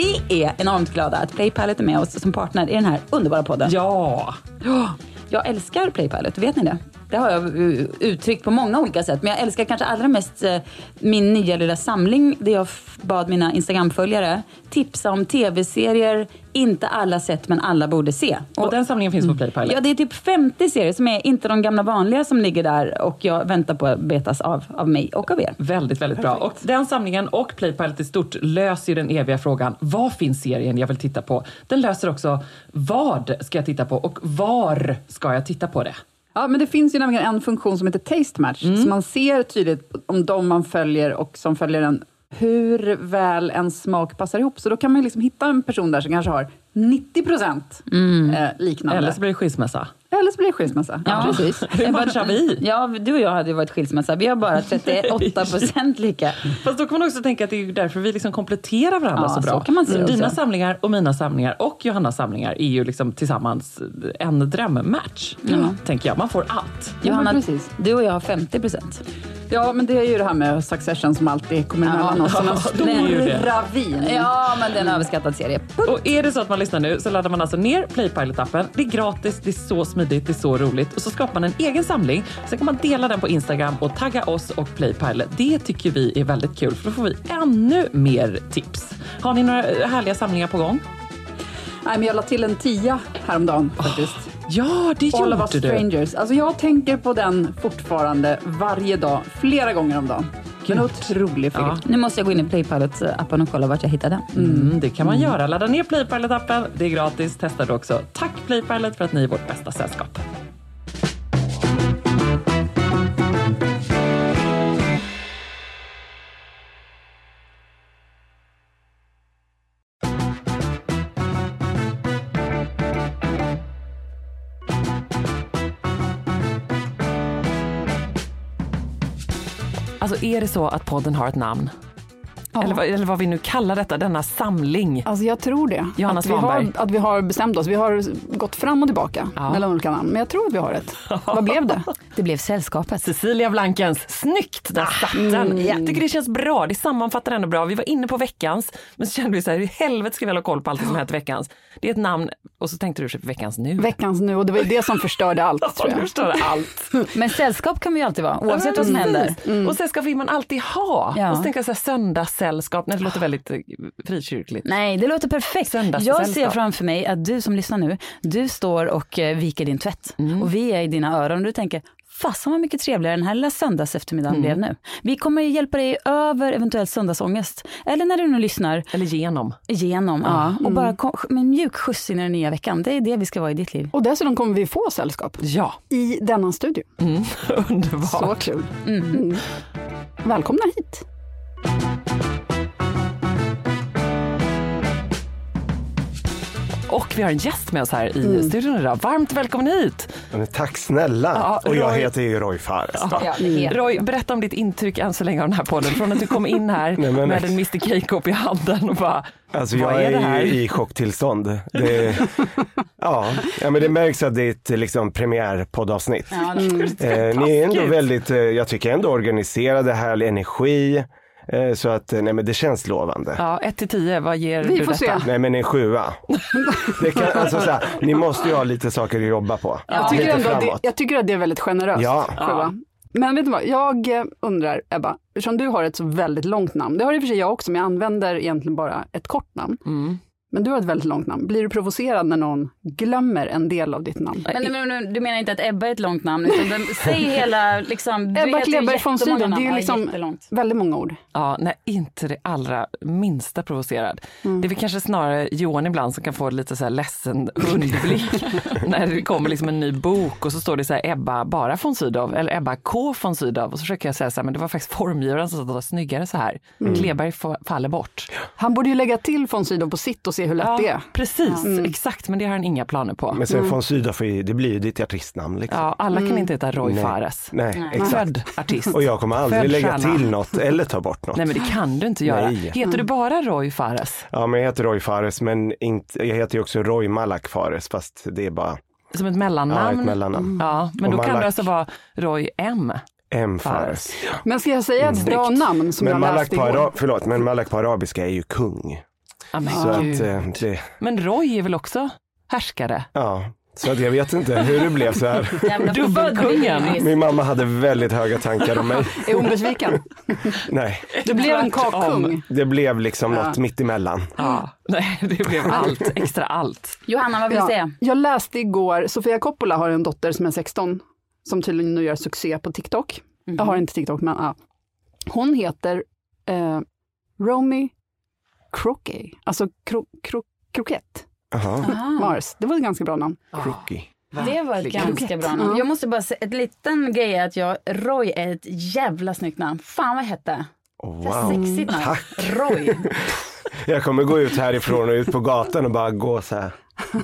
Vi är enormt glada att Playpilot är med oss som partner i den här underbara podden. Ja! Ja, Jag älskar Playpilot, vet ni det? Det har jag uh, uttryckt på många olika sätt. Men jag älskar kanske allra mest uh, min nya lilla samling där jag bad mina Instagram-följare tipsa om tv-serier inte alla sett men alla borde se. Och den samlingen finns på Playpilot. Ja, det är typ 50 serier som är inte de gamla vanliga som ligger där och jag väntar på att betas av, av mig och av er. Väldigt, väldigt bra. Och den samlingen och Playpilot i stort löser ju den eviga frågan, vad finns serien jag vill titta på? Den löser också, vad ska jag titta på och var ska jag titta på det? Ja, men det finns ju nämligen en funktion som heter Taste Match, så man ser tydligt om de man följer och som följer en, hur väl en smak passar ihop. Så då kan man liksom hitta en person där som kanske har 90 procent eh, liknande. Eller så blir det skilsmässa. Eller så blir det skilsmässa. Ja, precis. Hur matchar vi? Ja, du och jag hade ju varit skilsmässa. Vi har bara 38 procent lika. Fast då kan man också tänka att det är därför vi liksom kompletterar varandra Ja, så bra. så kan man det Dina också. samlingar och mina samlingar och Johannas samlingar är ju liksom tillsammans en drömmatch. Tänker jag. Man får allt. Johanna, precis. du och jag har 50 procent. Ja, men det är ju det här med Succession som alltid kommer emellan oss. Som en stor ravin. Ja, men det är en överskattad serie. Och är det så att man lyssnar nu så laddar man alltså ner Playpilot-appen. Det är gratis, det är så smidigt, det är så roligt. Och så skapar man en egen samling. Sen kan man dela den på Instagram och tagga oss och Playpilot. Det tycker vi är väldigt kul för då får vi ännu mer tips. Har ni några härliga samlingar på gång? Nej, men jag la till en tia häromdagen faktiskt. Ja, det All of us gjorde du. strangers. Alltså jag tänker på den fortfarande varje dag, flera gånger om dagen. En otrolig film. Ja. Nu måste jag gå in i Playpilot-appen och kolla vart jag hittar den. Mm, det kan man göra. Ladda ner Playpilot-appen. Det är gratis. Testa det också. Tack Playpilot för att ni är vårt bästa sällskap. Alltså är det så att podden har ett namn? Eller, vad, eller vad vi nu kallar detta, denna samling. Alltså jag tror det. Johanna att, vi har, Svanberg. att vi har bestämt oss. Vi har gått fram och tillbaka Ja. mellan olika namn. Men jag tror att vi har ett. Vad blev det? Det blev Sällskapet. Cecilia Blankens, snyggt! Där satt den. Jag tycker det känns bra, det sammanfattar ändå bra. Vi var inne på veckans, men så kände vi så här, i helvete ska vi hålla koll på allt som hänt veckans? Det är ett namn, och så tänkte du på veckans nu. Veckans nu och det var det som förstörde allt tror Ja, jag. förstår allt. Men sällskap kan vi ju alltid vara, oavsett vad som händer. Och sällskap vill man alltid ha. Ja. Och så tänker jag så här, söndagssällskap, nej det låter väldigt eh, frikyrkligt. Nej, det låter perfekt. Jag ser framför mig att du som lyssnar nu, du står och eh, viker din tvätt Mm. och vi är i dina öron och du tänker Fasen vad mycket trevligare den här lilla söndags eftermiddagen Mm. blev nu. Vi kommer hjälpa dig över eventuell söndagsångest. Eller när du nu lyssnar Eller genom. igenom ja, och bara kom, med mjuk skjuts in i den nya veckan. Det är det vi ska vara i ditt liv. Och dessutom kommer vi få sällskap Ja, i denna studio. underbart. Så kul. Mm. Välkomna hit. Och vi har en gäst med oss här i Mm. studion idag. Varmt välkommen hit! Men tack snälla. Ja, och jag Roy- heter ju Roy Fares. Ja, heter Roy, berätta om ditt intryck än så länge av den här podden. Från att du kom in här Nej, men- med en Mr Cake-kopp i handen och bara, Alltså vad jag är är, i chocktillstånd. Det, ja, ja, men det märks att det är ett liksom, premiärpoddavsnitt. Ja, det- Eh, ni är ändå väldigt, eh, jag tycker ändå organiserade, härlig energi. Eh, så att, eh, nej men det känns lovande. ja, 1 till 10, vad ger Vi du får detta? se. Nej men en sjua. Det kan, alltså, så här, ni måste ju ha lite saker att jobba på. Jag tycker, lite ändå att det, jag tycker att det är väldigt generöst. Ja. själva. Men vet du vad, jag eh, undrar Ebba, eftersom du har ett så väldigt långt namn, det har i och för sig jag också, men jag använder egentligen bara ett kort namn. Mm. Men du har ett väldigt långt namn. Blir du provocerad när någon glömmer en del av ditt namn? Men, men, men du menar inte att Ebba är ett långt namn, utan den, säg hela liksom. du Ebba Kleberg von Sydow, det är ju Ja, liksom jättelångt. väldigt många ord. Ja, nej, inte det allra minsta provocerad. Mm. Det är väl kanske snarare Johan ibland som kan få lite så här ledsen underblick när det kommer liksom en ny bok och så står det så här Ebba bara von Sydow eller Ebba K von Sydow och så försöker jag säga så här, men det var faktiskt formgivaren som sa att det var snyggare så här. Mm. Kleberg faller bort. Han borde ju lägga till von Sydow på sitt och se hur lätt det är. precis, exakt, men det har han inga planer på. Men sen Sydow, får ju- det blir ju ditt artistnamn. Liksom. Ja, alla kan inte heta Roy Nej. Fares. Nej, exakt. Född artist. Och jag kommer aldrig Född lägga stjärna. till något eller ta bort något. Nej men det kan du inte göra. Nej. Heter du bara Roy Fares? Ja, men jag heter Roy Fares, men inte, jag heter ju också Roy Malak Fares, fast det är bara Som ett ja, mellannamn? ett mellannamn. Ja, men Och då kan Malak. du alltså vara Roy M. M Fares. Men ska jag säga ett bra namn som Men jag Malak läste igår? förlåt, men Malak på arabiska är ju kung. Ja, men Så gud. att, eh, det, Men Roy är väl också härskare? ja, så att jag vet inte hur det blev så här. Dubbelkungen. Min mamma hade väldigt höga tankar om mig. Är hon besviken? Nej, Du blev en kakkung. det blev liksom något mitt emellan. Ja. Nej, det blev allt, extra allt. Johanna, vad vill du Ja. säga? Jag läste igår, Sofia Coppola har en dotter som är 16, som tydligen nu gör succé på TikTok. Jag har inte TikTok, men ja. Hon heter eh, Romy Crookey, alltså kro, kro, krokett. Mars. Det var ett ganska bra namn. crookie. Det var ett ganska bra namn. Ja. Jag måste bara säga, ett liten grej är att jag, Roy är ett jävla snyggt namn. Fan vad hette. Oh, Wow. Sexigt namn. Tack. Roy. Jag kommer gå ut härifrån och ut på gatan och bara gå så här.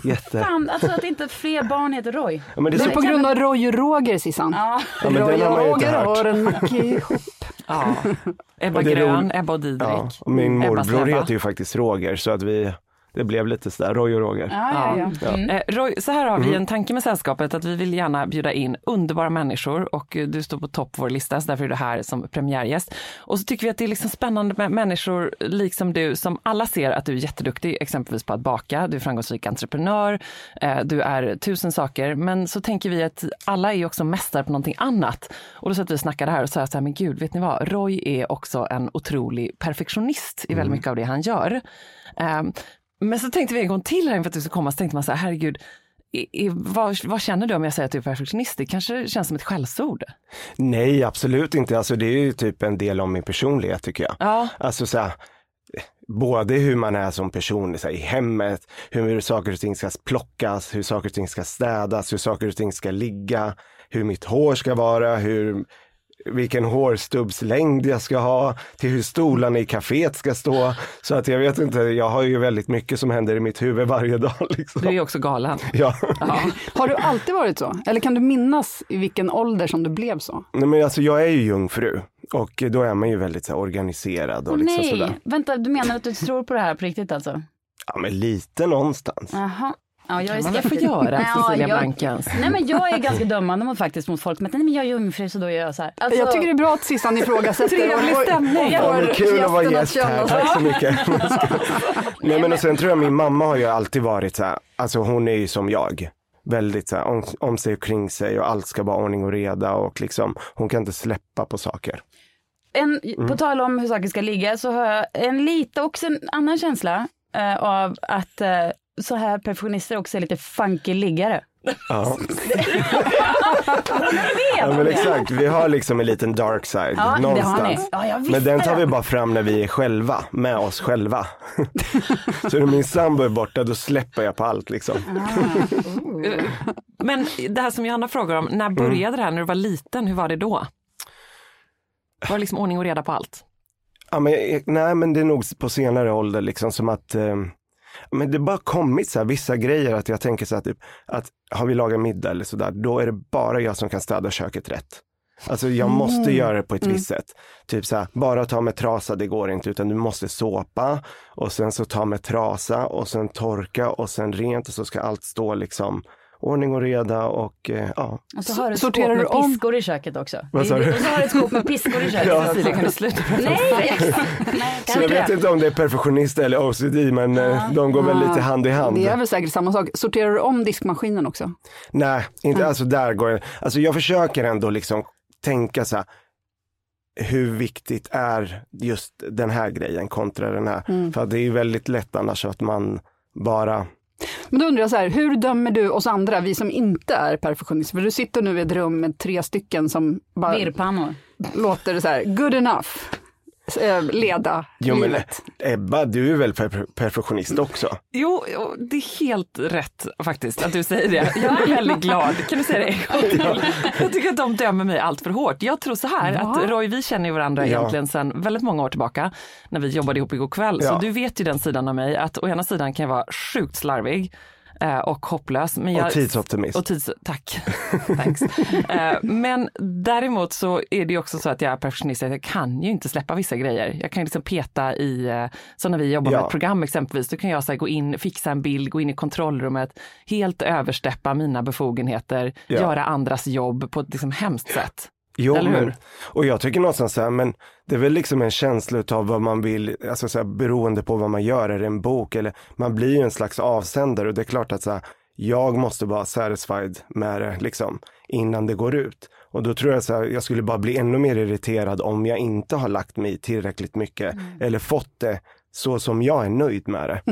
Jätte... Fan, alltså att inte fler barn heter Roy. Ja, men det är Det så är på grund av Roy och Roger, Sissan. Ja. Ja, men Roy och Roger har en ihop. Ja. Ebba Grön. Ebba och Didrik. Ja, och min morbror heter ju faktiskt Roger så att vi, det blev lite sådär, Roy och Roger. Ja, ja, ja. Mm. Eh, Roy, så här har vi en tanke med sällskapet att vi vill gärna bjuda in underbara människor och eh, du står på topp på vår lista så därför är du här som premiärgäst. Och så tycker vi att det är liksom spännande med människor liksom du som alla ser att du är jätteduktig exempelvis på att baka, du är framgångsrik entreprenör, eh, du är tusen saker men så tänker vi att alla är också mästare på någonting annat. Och då satt vi och snackade här och sa så här, men gud, vet ni vad, Roy är också en otrolig perfektionist i väldigt mycket av det han gör. Ehm, men så tänkte vi en gång till här inför att du ska komma, så tänkte man så här, herregud, i, i, vad, vad känner du om jag säger att du är perfektionist? Det kanske känns som ett skällsord. Nej, absolut inte. Alltså det är ju typ en del av min personlighet tycker jag. Ja, Alltså så här, både hur man är som person här, i hemmet, hur saker och ting ska plockas, hur saker och ting ska städas, hur saker och ting ska ligga, hur mitt hår ska vara, hur, vilken hårstubbslängd jag ska ha, till hur stolarna i kaféet ska stå. Så att jag vet inte, jag har ju väldigt mycket som händer i mitt huvud varje dag. Liksom. du är ju också galen. Ja. Har du alltid varit så? Eller kan du minnas i vilken ålder som du blev så? Nej, men alltså, jag är ju jungfru och då är man ju väldigt så här, organiserad och Åh, liksom nej, sådär. vänta, du menar att du tror på det här på riktigt alltså? Ja, men lite någonstans. Jaha. Ja, jag är Kan man väl få göra, Ja, Cecilia jag- Blankens? Nej men jag är ganska dömande mot, faktiskt mot folk. Men nej, men jag är jungfru så då gör jag så här. Alltså, Jag tycker det är bra att Sissan ifrågasätter. Trevlig stämning. Ja, men kul att vara gäst här, tack så mycket. Nej men och sen tror jag min mamma har ju alltid varit så här, alltså hon är ju som jag. Väldigt så här, om, om sig och kring sig och allt ska vara ordning och reda och liksom, hon kan inte släppa på saker. en, Mm. På tal om hur saker ska ligga så har jag en lite också en annan känsla eh, av att eh, så här perfektionister också är lite funky liggare. Ja. ja men exakt, vi har liksom en liten dark side Ja, det har ni. någonstans. Ja, Men den tar vi bara fram när vi är själva, med oss själva. så när min sambo är borta då släpper jag på allt liksom. Men det här som Johanna frågar om, när började det här? När du var liten, hur var det då? Var det liksom ordning och reda på allt? Ja, men, eh, nej men det är nog på senare ålder liksom som att eh, Men det har bara kommit så här, vissa grejer att jag tänker så här, typ, att har vi lagat middag eller sådär, då är det bara jag som kan städa köket rätt. Alltså jag måste Mm. göra det på ett visst sätt. Typ så här, bara ta med trasa, det går inte, utan du måste såpa och sen så ta med trasa och sen torka och sen rent och så ska allt stå liksom ordning och reda och eh, ja. Och så har du ett skåp Sorterar med du om? piskor i köket också. Vad sa du? Och så har du ett skåp med piskor i köket. Ja. Cecilia, kan du sluta? Nej, nej, Så jag vet inte om det är perfektionist eller OCD, men eh, de går väl lite hand i hand. Det är väl säkert samma sak. Sorterar du om diskmaskinen också? Nej, inte, alltså där går jag. Alltså jag försöker ändå liksom tänka så här, hur viktigt är just den här grejen kontra den här? För att det är ju väldigt lätt annars att man bara, Men då undrar jag så här, hur dömer du oss andra, vi som inte är perfektionister? För du sitter nu i ett rum med tre stycken som bara Virrpannor. låter så här, good enough, leda jo men livet. Ebba, du är väl per- perfektionist också? Jo, det är helt rätt faktiskt att du säger det. Jag är väldigt glad. Kan du säga det till? Jag tycker att de dömer mig allt för hårt. Jag tror så här att Roy, vi känner ju varandra Ja. egentligen sedan väldigt många år tillbaka när vi jobbade ihop igår kväll. Ja. Så du vet ju den sidan av mig att å ena sidan kan jag vara sjukt slarvig eh, och hopplös. Men jag, Och tidsoptimist. Och tids, tack. Thanks. Eh, men däremot så är det också så att jag är perfektionist. Jag kan ju inte släppa vissa grejer. Jag kan ju liksom peta i, eh, så när vi jobbar med Ja. ett program exempelvis, då kan jag så gå in, fixa en bild, gå in i kontrollrummet, helt översteppa mina befogenheter, Ja. göra andras jobb på ett liksom hemskt sätt. Jo, Eller hur? men, och jag tycker någonstans så här, men det är väl liksom en känsla av vad man vill, alltså så här, beroende på vad man gör, är det en bok eller man blir ju en slags avsändare och det är klart att så här, jag måste vara satisfied med det liksom innan det går ut. Och då tror jag så här, jag skulle bara bli ännu mer irriterad om jag inte har lagt mig tillräckligt mycket eller fått det så som jag är nöjd med det.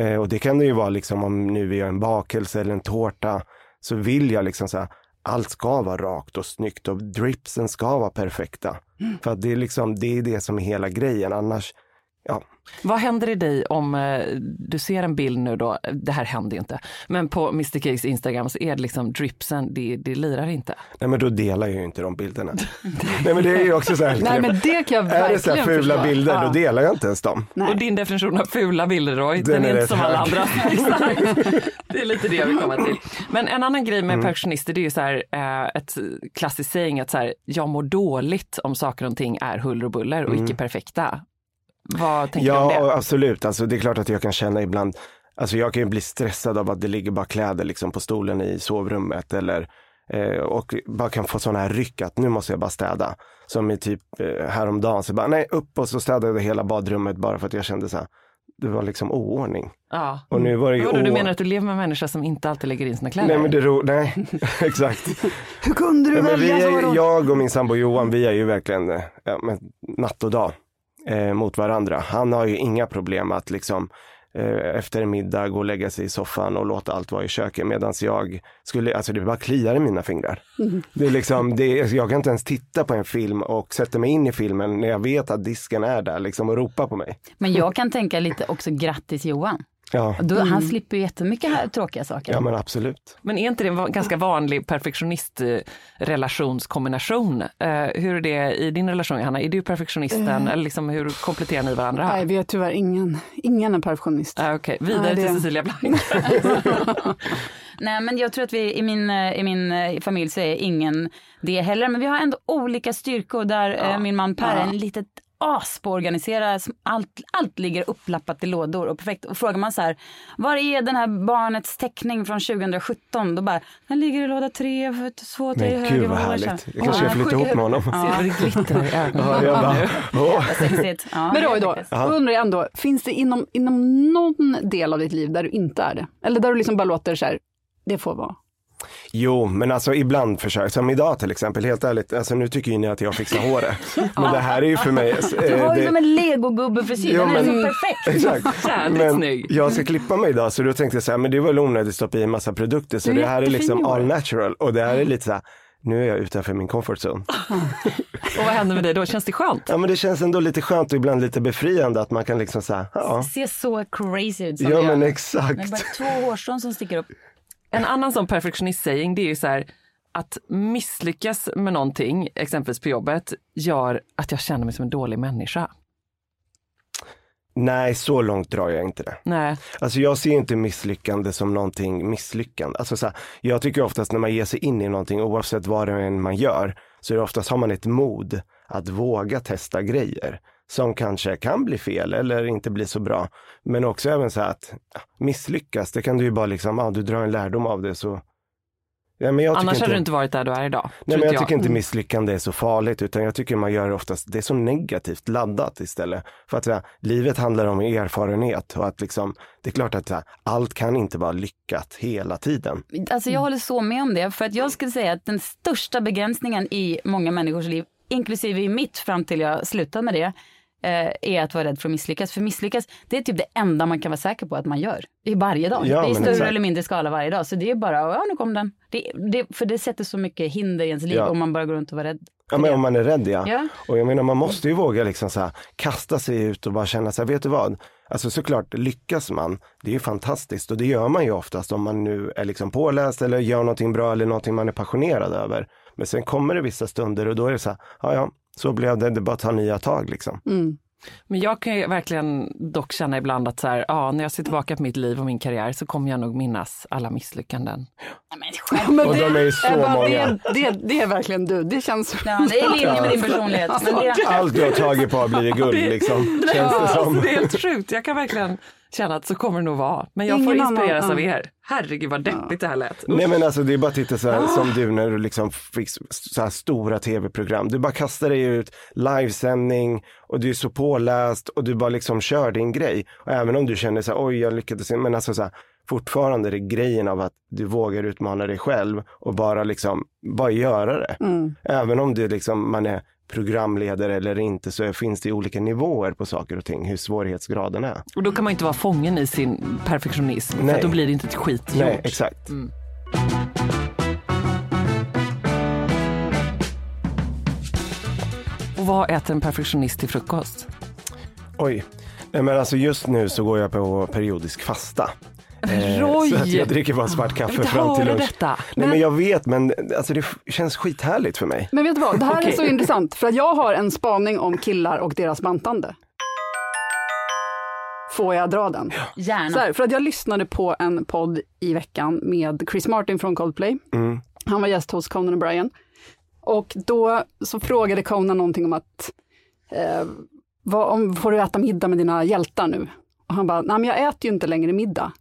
Eh, och det kan det ju vara liksom om nu vi gör en bakelse eller en tårta så vill jag liksom så här, allt ska vara rakt och snyggt och dripsen ska vara perfekta. För att det är liksom, det är det som är hela grejen. Annars, ja, Vad händer i dig om eh, du ser en bild nu då, det här händer ju inte, men på Mr Cakes Instagram så är det liksom dripsen, det, det lirar inte. nej men då delar jag ju inte de bilderna. nej men det är ju också så här, Nej men det kan jag är det verkligen så här fula förstå. bilder, Ja. då delar jag inte ens dem. Nej. Och din definition av fula bilder Roy, den, Den är, är inte som alla andra. Det är lite det jag vill komma till. Men en annan grej med perfektionister, det är ju så här, eh, ett klassiskt saying att så här, jag mår dåligt om saker och ting är huller och buller och icke perfekta. Vad tänker du om Ja, det? absolut. Alltså, det är klart att jag kan känna ibland, alltså jag kan ju bli stressad av att det ligger bara kläder liksom på stolen i sovrummet eller eh, och bara kan få sådana här ryck att nu måste jag bara städa. Som i typ eh, häromdagen så bara, nej upp och så städade jag hela badrummet bara för att jag kände så här, det var liksom oordning. Ja. Och nu var det ju Vadå, du menar att du lever med människor som inte alltid lägger in sina kläder? Nej men det ro... nej exakt. Hur kunde du Ja, men vi välja så? jag och min sambo Johan, vi är ju verkligen eh, ja, natt och dag eh, mot varandra. Han har ju inga problem att liksom eh, efter en middag gå och lägga sig i soffan och låta allt vara i köket medan jag skulle, alltså det bara kliar i mina fingrar. Det är liksom, det är, jag kan inte ens titta på en film och sätta mig in i filmen när jag vet att disken är där liksom och ropar på mig. Men jag kan tänka lite också grattis Johan. Ja, Då, Han slipper ju jättemycket här, tråkiga saker. ja men absolut. Men är inte det en ganska vanlig perfektionist-relationskombination? Eh, hur är det i din relation Johanna? Är du perfektionisten eller liksom, hur kompletterar ni varandra? Nej, vi är tyvärr ingen, ingen är perfektionist. Ah, Okej, vidare Nej, det- till Cecilia Blank. Nej men jag tror att vi i min, i min eh, familj så är ingen det heller. Men vi har ändå olika styrkor där eh, min man Per är en litet as på att organisera. Allt, allt ligger upplappat i lådor och perfekt. Och frågar man så här, var är den här barnets teckning från 2017? Då bara, den ligger i låda tre, två, tre, Men höger. gud vad härligt. Jag kanske Ja, ska flytta ihop med honom. Ser du det glittrar i ögonen? Ja, jag bara, åh. Vad sexigt. Ja, Men Roy då, då undrar jag ändå, finns det inom, inom någon del av ditt liv där du inte är det? Eller där du liksom bara låter så här, det får vara. Jo, men alltså ibland försöker, som idag till exempel, helt ärligt, alltså nu tycker ju ni att jag fixar håret. Men det här är ju för mig... eh, Du har ju det- som en legogubbe-frisyr, Jo, den är men- så perfekt. Exakt. Men snygg. jag ska klippa mig idag så då tänkte jag så här, men det var väl onödigt att stoppa i en massa produkter så det här är liksom all natural och det här är lite så här, nu är jag utanför min comfort zone. Och vad händer med dig då? Känns det skönt? Ja men det känns ändå lite skönt och ibland lite befriande att man kan liksom säga, ja, Ser så crazy ut som ja gör. men Det är exakt. bara två hårstrån som sticker upp. En annan sån perfektionist-saying det är ju så här att misslyckas med någonting, exempelvis på jobbet, gör att jag känner mig som en dålig människa. Nej, så långt drar jag inte det. Nej. Alltså jag ser inte misslyckande som någonting misslyckande. Alltså så här, jag tycker oftast när man ger sig in i någonting, oavsett vad det än man gör, så är det oftast har man ett mod att våga testa grejer som kanske kan bli fel eller inte bli så bra. Men också även så att misslyckas, det kan du ju bara liksom, ja, du drar en lärdom av det så. Ja, men jag tycker Annars inte, hade du inte varit där du är idag. Nej, men jag inte tycker inte misslyckande är så farligt, utan jag tycker man gör det oftast, det är så negativt laddat istället. För att här, livet handlar om erfarenhet och att liksom, det är klart att här, allt kan inte vara lyckat hela tiden. Alltså jag håller så med om det. För att jag skulle säga att den största begränsningen i många människors liv, inklusive i mitt fram till jag slutade med det, eh, är att vara rädd för att misslyckas. För misslyckas, det är typ det enda man kan vara säker på att man gör. Det är varje dag. Ja, det är i större exakt. eller mindre skala varje dag. Så det är bara, ja nu kom den. Det, det, för det sätter så mycket hinder i ens liv Ja. om man bara går runt och var rädd. Ja, men om man är rädd ja. Ja. Och jag menar man måste ju våga liksom så här, kasta sig ut och bara känna så här, vet du vad? Alltså såklart, lyckas man, det är ju fantastiskt och det gör man ju oftast om man nu är liksom påläst eller gör någonting bra eller någonting man är passionerad över. Men sen kommer det vissa stunder och då är det så här, ja ja, så blev det, det bara att ta nya tag liksom. Men jag kan ju verkligen dock känna ibland att så här, ja, när jag ser tillbaka på mitt liv och min karriär så kommer jag nog minnas alla misslyckanden. Men Och de är så Ebba, många. Det, det, det är verkligen du. Det känns... Ja, det är i linje med din personlighet. Men det, Allt du har tagit på har blivit guld liksom, känns det som. det är helt sjukt. Jag kan verkligen känna att så kommer det nog vara. Men jag får Ingen annan, inspireras ja. av er. Herregud vad deppigt det här lät. Nej men alltså det är bara att titta så här, som du när du liksom fick så här stora tv-program. Du bara kastar dig ut, livesändning och du är så påläst och du bara liksom kör din grej. Och även om du känner så här, oj jag lyckades, inte", men alltså så här, fortfarande är det grejen av att du vågar utmana dig själv och bara liksom, bara göra det. Även om du liksom, man är programledare eller inte så finns det olika nivåer på saker och ting, hur svårighetsgraden är. Och då kan man inte vara fången i sin perfektionism. För Nej. att då blir det inte ett skit Nej, gjort. exakt. Och vad äter en perfektionist till frukost? Oj. Nej men alltså just nu så går jag på periodisk fasta. Eh, Roy! Så att jag dricker bara svart kaffe fram till lunch. detta. Nej men jag vet men alltså det känns skithärligt för mig. Men vet du vad, det här Okej. är så intressant, för att jag har en spaning om killar och deras bantande. Får jag dra den? gärna. Så här, för att jag lyssnade på en podd i veckan med Chris Martin från Coldplay. Han var gäst hos Conan O'Brien. Och då så frågade Conan någonting om att, eh, vad, om, får du äta middag med dina hjältar nu? Och han bara, nej men jag äter ju inte längre middag,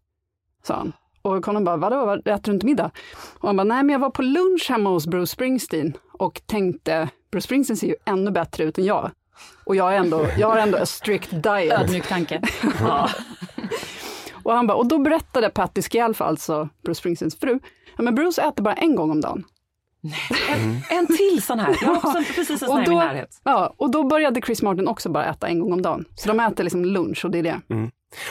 sa han. Och Conan bara, vadå, vad- äter du inte middag? Och han bara, nej men jag var på lunch hemma hos Bruce Springsteen och tänkte, Bruce Springsteen ser ju ännu bättre ut än jag. Och jag, är ändå, jag har ändå a strict diet. Ödmjuk tanke. Och han bara, och då berättade Patti Scialfa, alltså Bruce Springsteens fru, ja, men Bruce äter bara en gång om dagen. En till sån här. Jag har också precis en sån Och här i min då, närhet. ja, och då började Chris Martin också bara äta en gång om dagen. Så de äter liksom lunch och det är det.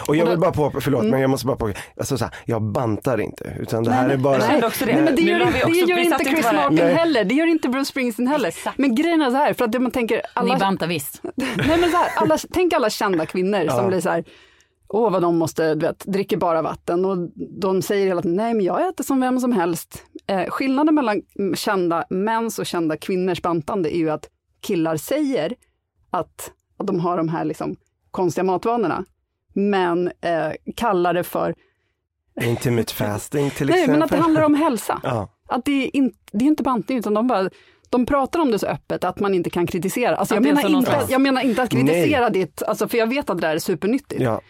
Och jag Och då- vill bara på, förlåt men jag måste bara på, alltså så här, jag bantar inte utan det här är bara Jag också det. Nej, men det gör, också- det gör inte Chris Martin Nej. heller, det gör inte Bruce Springsteen heller. Men grejen är så här, för att man tänker, alla, Ni bantar visst. nej, men så här, alla, tänk alla kända kvinnor som blir så här, åh vad de måste, du vet, dricker bara vatten och de säger hela tiden, nej men jag äter som vem som helst. Eh, skillnaden mellan kända mäns och kända kvinnors bantande är ju att killar säger att, att de har de här liksom konstiga matvanorna, men eh, kallar det för, intimate fasting till nej exempel. men att det handlar om hälsa. Ja. Att det är, in, det är inte bantning, utan de bara de pratar om det så öppet att man inte kan kritisera. Alltså jag, menar inte, jag menar inte att kritisera Nej. ditt, alltså för jag vet att det där är supernyttigt. Ja.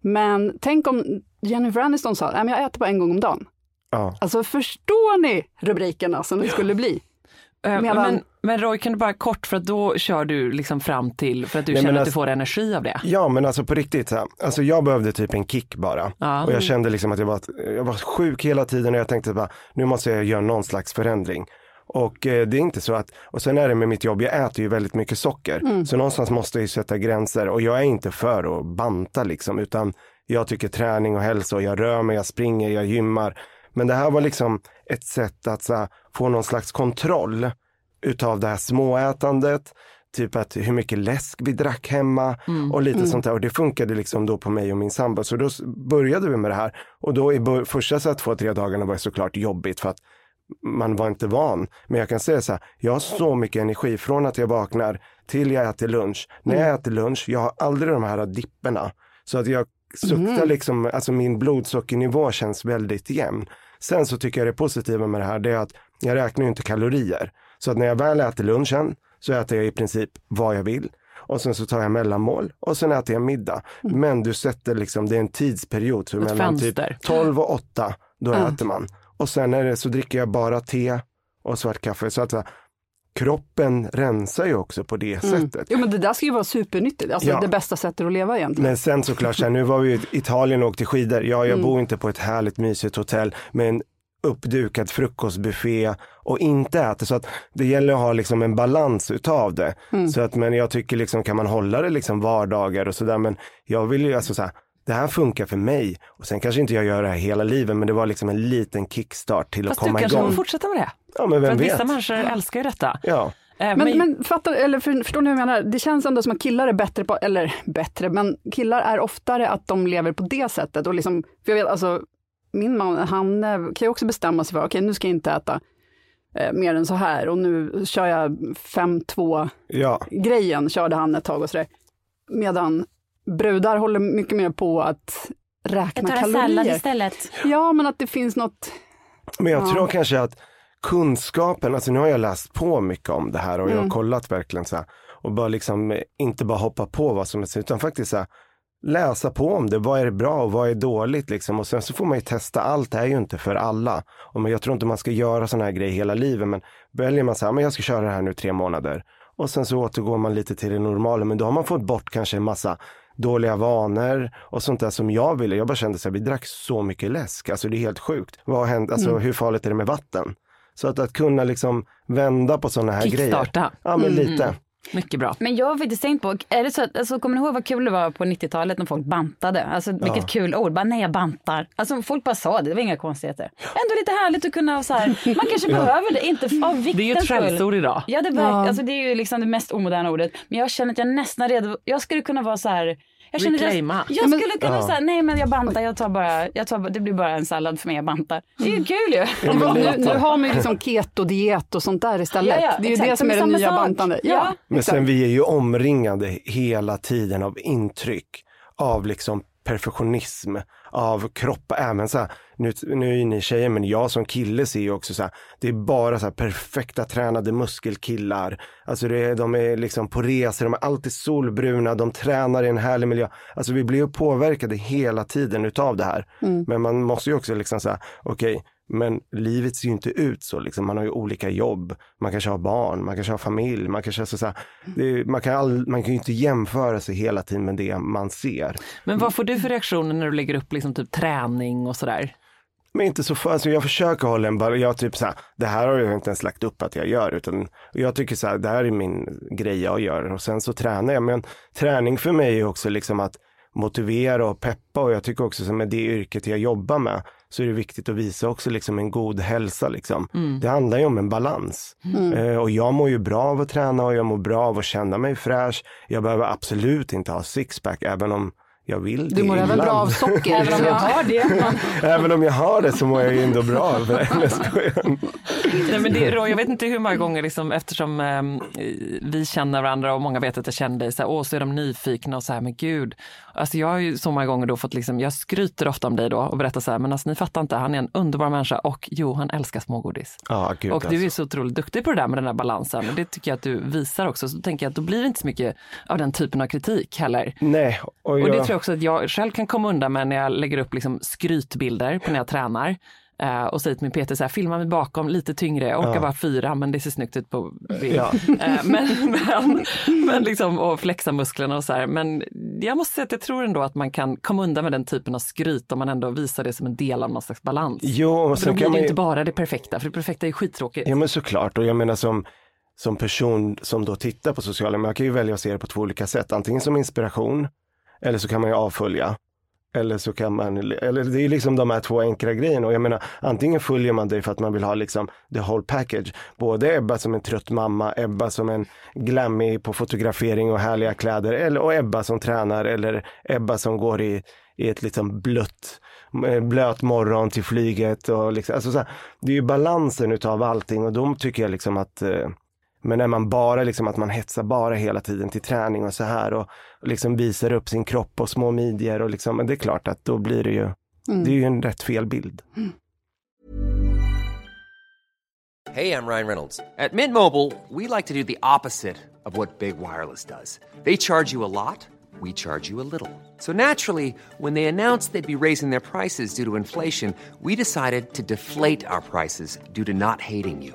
Men tänk om Jennifer Aniston sa, Nej, men jag äter bara en gång om dagen. Ja. Alltså förstår ni rubrikerna som det skulle bli? Eh, Medan- Men, men Roy, kan du bara kort, för att då kör du liksom fram till, för att du Nej, känner men att du alltså- får energi av det. Ja men alltså på riktigt, alltså jag behövde typ en kick bara. Ja. Och jag kände liksom att jag var, jag var sjuk hela tiden och jag tänkte bara, nu måste jag göra någon slags förändring. Och eh, det är inte så att, och sen är det med mitt jobb, jag äter ju väldigt mycket socker. Så någonstans måste jag ju sätta gränser och jag är inte för att banta liksom, utan jag tycker träning och hälsa och jag rör mig, jag springer, jag gymmar. Men det här var liksom ett sätt att här, få någon slags kontroll utav det här småätandet. Typ att hur mycket läsk vi drack hemma och lite sånt där. Och det funkade liksom då på mig och min sambo. Så då började vi med det här. Och då i första så här, två, tre dagarna var det såklart jobbigt för att man var inte van. Men jag kan säga så här, jag har så mycket energi från att jag vaknar till jag äter lunch. När jag äter lunch, jag har aldrig de här dipperna. Så att jag suktar liksom, alltså min blodsockernivå känns väldigt jämn. Sen så tycker jag det positiva med det här, det är att jag räknar ju inte kalorier. Så att när jag väl äter lunchen så äter jag i princip vad jag vill. Och sen så tar jag mellanmål och sen äter jag middag. Men du sätter liksom, det är en tidsperiod. Så mellan fönster. typ 12 och 8, då äter man. Och sen är det, så dricker jag bara te och svart kaffe. Så att kroppen rensar ju också på det sättet. Jo, men det där ska ju vara supernyttigt. Alltså Ja. det bästa sättet att leva egentligen. Men sen såklart, så här, nu var vi i Italien och åkte skidor. Ja, jag bor inte på ett härligt mysigt hotell med en uppdukad frukostbuffé och inte äter. Så att det gäller att ha liksom en balans utav det. Så att, men jag tycker liksom, kan man hålla det liksom vardagar och sådär. Men jag vill ju alltså så här, det här funkar för mig. Och sen kanske inte jag gör det här hela livet, men det var liksom en liten kickstart till Fast att du komma kanske igång. får fortsätta med det. Ja, men För vem att vet? vissa människor älskar ju detta. Ja. Eh, Men, men fattar, eller för, förstår ni hur jag menar? Det känns ändå som att killar är bättre på, eller bättre, men killar är oftare att de lever på det sättet. Och liksom, för jag vet, alltså, min man, han eh, kan ju också bestämma sig för, okej nu ska jag inte äta eh, mer än så här och nu kör jag 5-2 ja. grejen, körde han ett tag och sådär. Medan brudar håller mycket mer på att Jag räkna tar en sallad kalorier. istället. Ja, men att det finns något, Men jag Ja. tror kanske att kunskapen, alltså nu har jag läst på mycket om det här och jag Mm. har kollat verkligen så här och bara liksom eh, inte bara hoppa på vad som helst utan faktiskt så här, läsa på om det. Vad är bra och vad är dåligt liksom och sen så får man ju testa. Allt är ju inte för alla och jag tror inte man ska göra sådana här grejer hela livet. Men väljer man så här, men jag ska köra det här nu tre månader och sen så återgår man lite till det normala. Men då har man fått bort kanske en massa dåliga vanor och sånt där som jag ville. Jag bara kände så här, vi drack så mycket läsk. Alltså det är helt sjukt. Vad hänt? Alltså hur farligt är det med vatten? Så att, att kunna liksom vända på sådana här grejer. Ja, men lite. Mycket bra. Men jag har faktiskt tänkt på, är det så att, alltså, kommer ni ihåg vad kul det var på 90-talet när folk bantade? Alltså vilket kul ord, bara nej jag bantar. Alltså folk bara sa det, det var inga konstigheter. Ändå lite härligt att kunna så här, man kanske behöver det, inte av viktens Det är ju ett skällsord idag. Ja, det, verk, alltså, det är ju liksom det mest omoderna ordet. Men jag känner att jag nästan redo, jag skulle kunna vara så här jag känner att Reclaima. jag, jag skulle kunna säga nej men jag bantar, jag tar bara, jag tar, det blir bara en sallad för mig, jag bantar. Det är ju kul ju. nu, nu har man ju liksom keto-diet och sånt där istället. Ja, ja, det är ju exakt. det som Men är det nya sak. bantande. Ja. Men exakt. sen vi är ju omringade hela tiden av intryck, av liksom perfektionism, av kropp, även så här, nu, nu är ni tjejer, men jag som kille ser ju också så här, det är bara så här perfekta tränade muskelkillar. Alltså det de är liksom på resor, de är alltid solbruna, de tränar i en härlig miljö. Alltså vi blir ju påverkade hela tiden utav det här. Men man måste ju också liksom säga, okej, men livet ser ju inte ut så. Liksom. Man har ju olika jobb, man kanske har barn, man kanske har familj, man kanske så, så här, är- man, kan all, man kan ju inte jämföra sig hela tiden med det man ser. Men vad får du för reaktioner när du lägger upp liksom typ träning och sådär? Men inte så för, alltså jag försöker hålla en bara, jag typ så här, det här har jag inte ens lagt upp att jag gör, utan jag tycker så här, det här är min grej jag gör och sen så tränar jag. Men träning för mig är också liksom att motivera och peppa och jag tycker också så med det yrket jag jobbar med så är det viktigt att visa också liksom en god hälsa liksom. Det handlar ju om en balans. Eh, och jag mår ju bra av att träna och jag mår bra av att känna mig fräsch. Jag behöver absolut inte ha sixpack även om jag vill det Du mår även bra av socker. Även om jag har det. Även om jag har det så mår jag ju ändå bra av det. Nej, men det, är- jag vet inte hur många gånger, liksom, eftersom ehm, vi känner varandra och många vet att jag känner dig, så, här, åh, så är de nyfikna och så här, men gud. Alltså, jag har ju så många gånger då fått, liksom, jag skryter ofta om dig då och berättar så här, men alltså, ni fattar inte, han är en underbar människa och jo, han älskar smågodis. Ja, gud och du är alltså. så otroligt duktig på det där med den där balansen och det tycker jag att du visar också. Så då tänker jag att då blir det inte så mycket av den typen av kritik heller. Nej, och Och jag, det tror jag också att jag själv kan komma undan med när jag lägger upp liksom skrytbilder på när jag tränar. Eh, och säger till min PT så här, filma mig bakom lite tyngre, jag orkar bara fyra men det ser snyggt ut på bild. Ja. Eh, men, men, men liksom, och flexa musklerna och så här. Men jag måste säga att jag tror ändå att man kan komma undan med den typen av skryt om man ändå visar det som en del av någon slags balans. Jo, och För då sen blir kan det man inte bara det perfekta, för det perfekta är skittråkigt. ja men såklart, och jag menar som, som person som då tittar på sociala medier, man kan ju välja att se det på två olika sätt, antingen som inspiration, eller så kan man ju avfölja. Eller så kan man, eller det är liksom de här två enkla grejerna och jag menar antingen följer man dig för att man vill ha liksom the whole package. Både Ebba som en trött mamma, Ebba som en glammig på fotografering och härliga kläder eller, och Ebba som tränar eller Ebba som går i, i ett liksom blött, eh, blöt morgon till flyget och liksom, alltså så här, det är ju balansen utav allting och då tycker jag liksom att eh, men när man bara liksom att man hetsar bara hela tiden till träning och så här och, och liksom visar upp sin kropp och små midjor och liksom, men det är klart att då blir det ju, det är ju en rätt fel bild. Hey, I'm Ryan Reynolds. At Mint Mobile, we like to do the opposite of what Big Wireless does. They charge you a lot, we charge you a little. So naturally, when they announced they'd be raising their prices due to inflation, we decided to deflate our prices due to not hating you.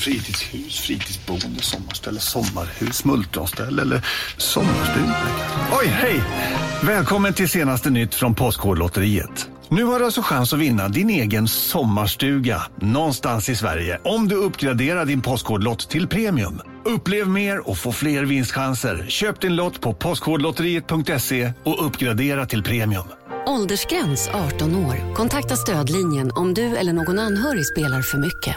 Fritidshus, fritidsboende, sommarställe, sommarhus, multronställe eller sommarstuga. Oj, hej! Välkommen till senaste nytt från Postkodlotteriet. Nu har du alltså chans att vinna din egen sommarstuga någonstans i Sverige om du uppgraderar din Postkodlott till premium. Upplev mer och få fler vinstchanser. Köp din lott på postkodlotteriet.se och uppgradera till premium. Åldersgräns 18 år. Kontakta stödlinjen om du eller någon anhörig spelar för mycket.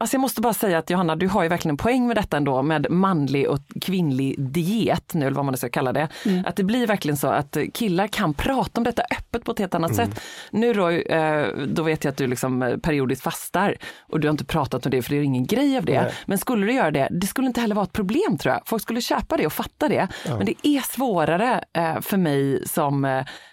Alltså jag måste bara säga att Johanna, du har ju verkligen en poäng med detta ändå med manlig och kvinnlig diet, nu eller vad man ska kalla det. Mm. Att det blir verkligen så att killar kan prata om detta öppet på ett helt annat sätt. Nu då, eh, då vet jag att du liksom eh, periodiskt fastar och du har inte pratat om det för det är ingen grej av det. Nej. Men skulle du göra det, det skulle inte heller vara ett problem tror jag. Folk skulle köpa det och fatta det. Men det är svårare eh, för mig som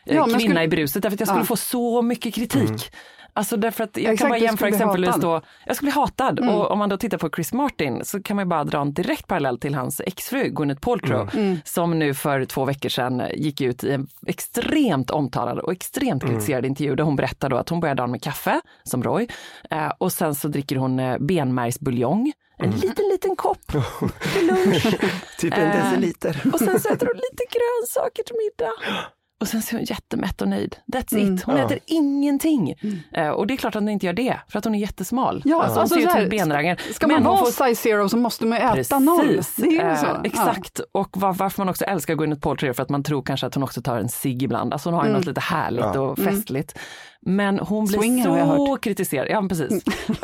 Ja, kvinna skulle- i bruset därför att jag skulle Ja. få så mycket kritik. Alltså därför att jag Exakt, kan bara jämföra exempelvis då, jag skulle bli hatad. Och om man då tittar på Chris Martin så kan man bara dra en direkt parallell till hans exfru Gwyneth Paltrow som nu för två veckor sedan gick ut i en extremt omtalad och extremt kritiserad intervju där hon berättar då att hon börjar dagen med kaffe som Roy eh, och sen så dricker hon eh, benmärgsbuljong, en liten liten kopp till lunch. Typ en Eh, deciliter. och sen så äter hon lite grönsaker till middag. Och sen så är hon jättemätt och nöjd. That's Mm. it. Hon Ja. äter ingenting. Eh, och det är klart att hon inte gör det, för att hon är jättesmal. Ja, alltså, hon alltså ser ut så som benrangel. Ska man hon vara får- size zero så måste man ju äta noll. Det är ju Eh, så. Ja. Exakt, och var, varför man också älskar Gwyneth Paltrow är för att man tror kanske att hon också tar en cigg ibland. Alltså hon har ju något lite härligt och festligt. Men hon blir Swinger så kritiserad. Ja, men precis.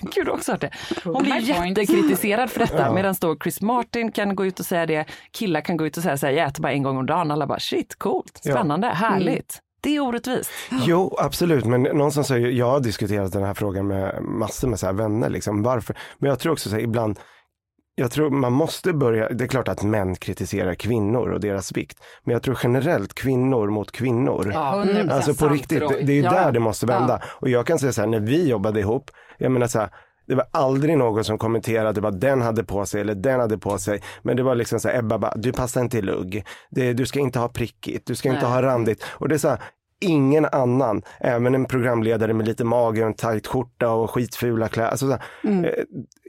Gud, har också hört det. Hon blir jättekritiserad för detta medan då Chris Martin kan gå ut och säga det, killar kan gå ut och säga så här, jag äter bara en gång om dagen. Alla bara shit, coolt, spännande, härligt. Det är orättvist. Jo, absolut, men någonstans så ju- jag har diskuterat den här frågan med massor med så här vänner, liksom, varför. Men jag tror också så här, ibland, jag tror man måste börja, det är klart att män kritiserar kvinnor och deras vikt, men jag tror generellt kvinnor mot kvinnor. Ja, Alltså på riktigt, det, det är ju Ja, där ja. det måste vända. Och jag kan säga så här, när vi jobbade ihop, jag menar så här, Det var aldrig någon som kommenterade vad den hade på sig eller den hade på sig. Men det var liksom så här, Ebba bara, du passar inte i lugg. Det, du ska inte ha prickigt, du ska inte Nej. ha randigt. Och det är så här, ingen annan, även en programledare med lite mage och en tajt skjorta och skitfula kläder. Alltså Mm. eh,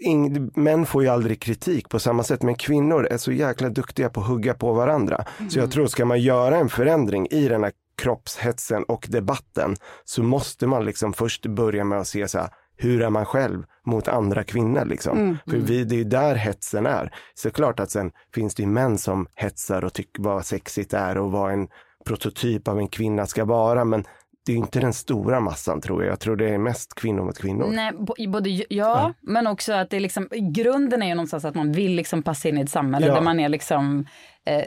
ing, män får ju aldrig kritik på samma sätt, men kvinnor är så jäkla duktiga på att hugga på varandra. Så jag tror, ska man göra en förändring i den här kroppshetsen och debatten så måste man liksom först börja med att se så här, hur är man själv mot andra kvinnor liksom? Mm. För vi, det är ju där hetsen är. Så klart att sen finns det ju män som hetsar och tycker vad sexigt är och vad en prototyp av en kvinna ska vara, men det är ju inte den stora massan tror jag. Jag tror det är mest kvinnor mot kvinnor. Nej, både ja, ja, men också att det är liksom, grunden är ju någonstans att man vill liksom passa in i ett samhälle Ja. där man är liksom, eh,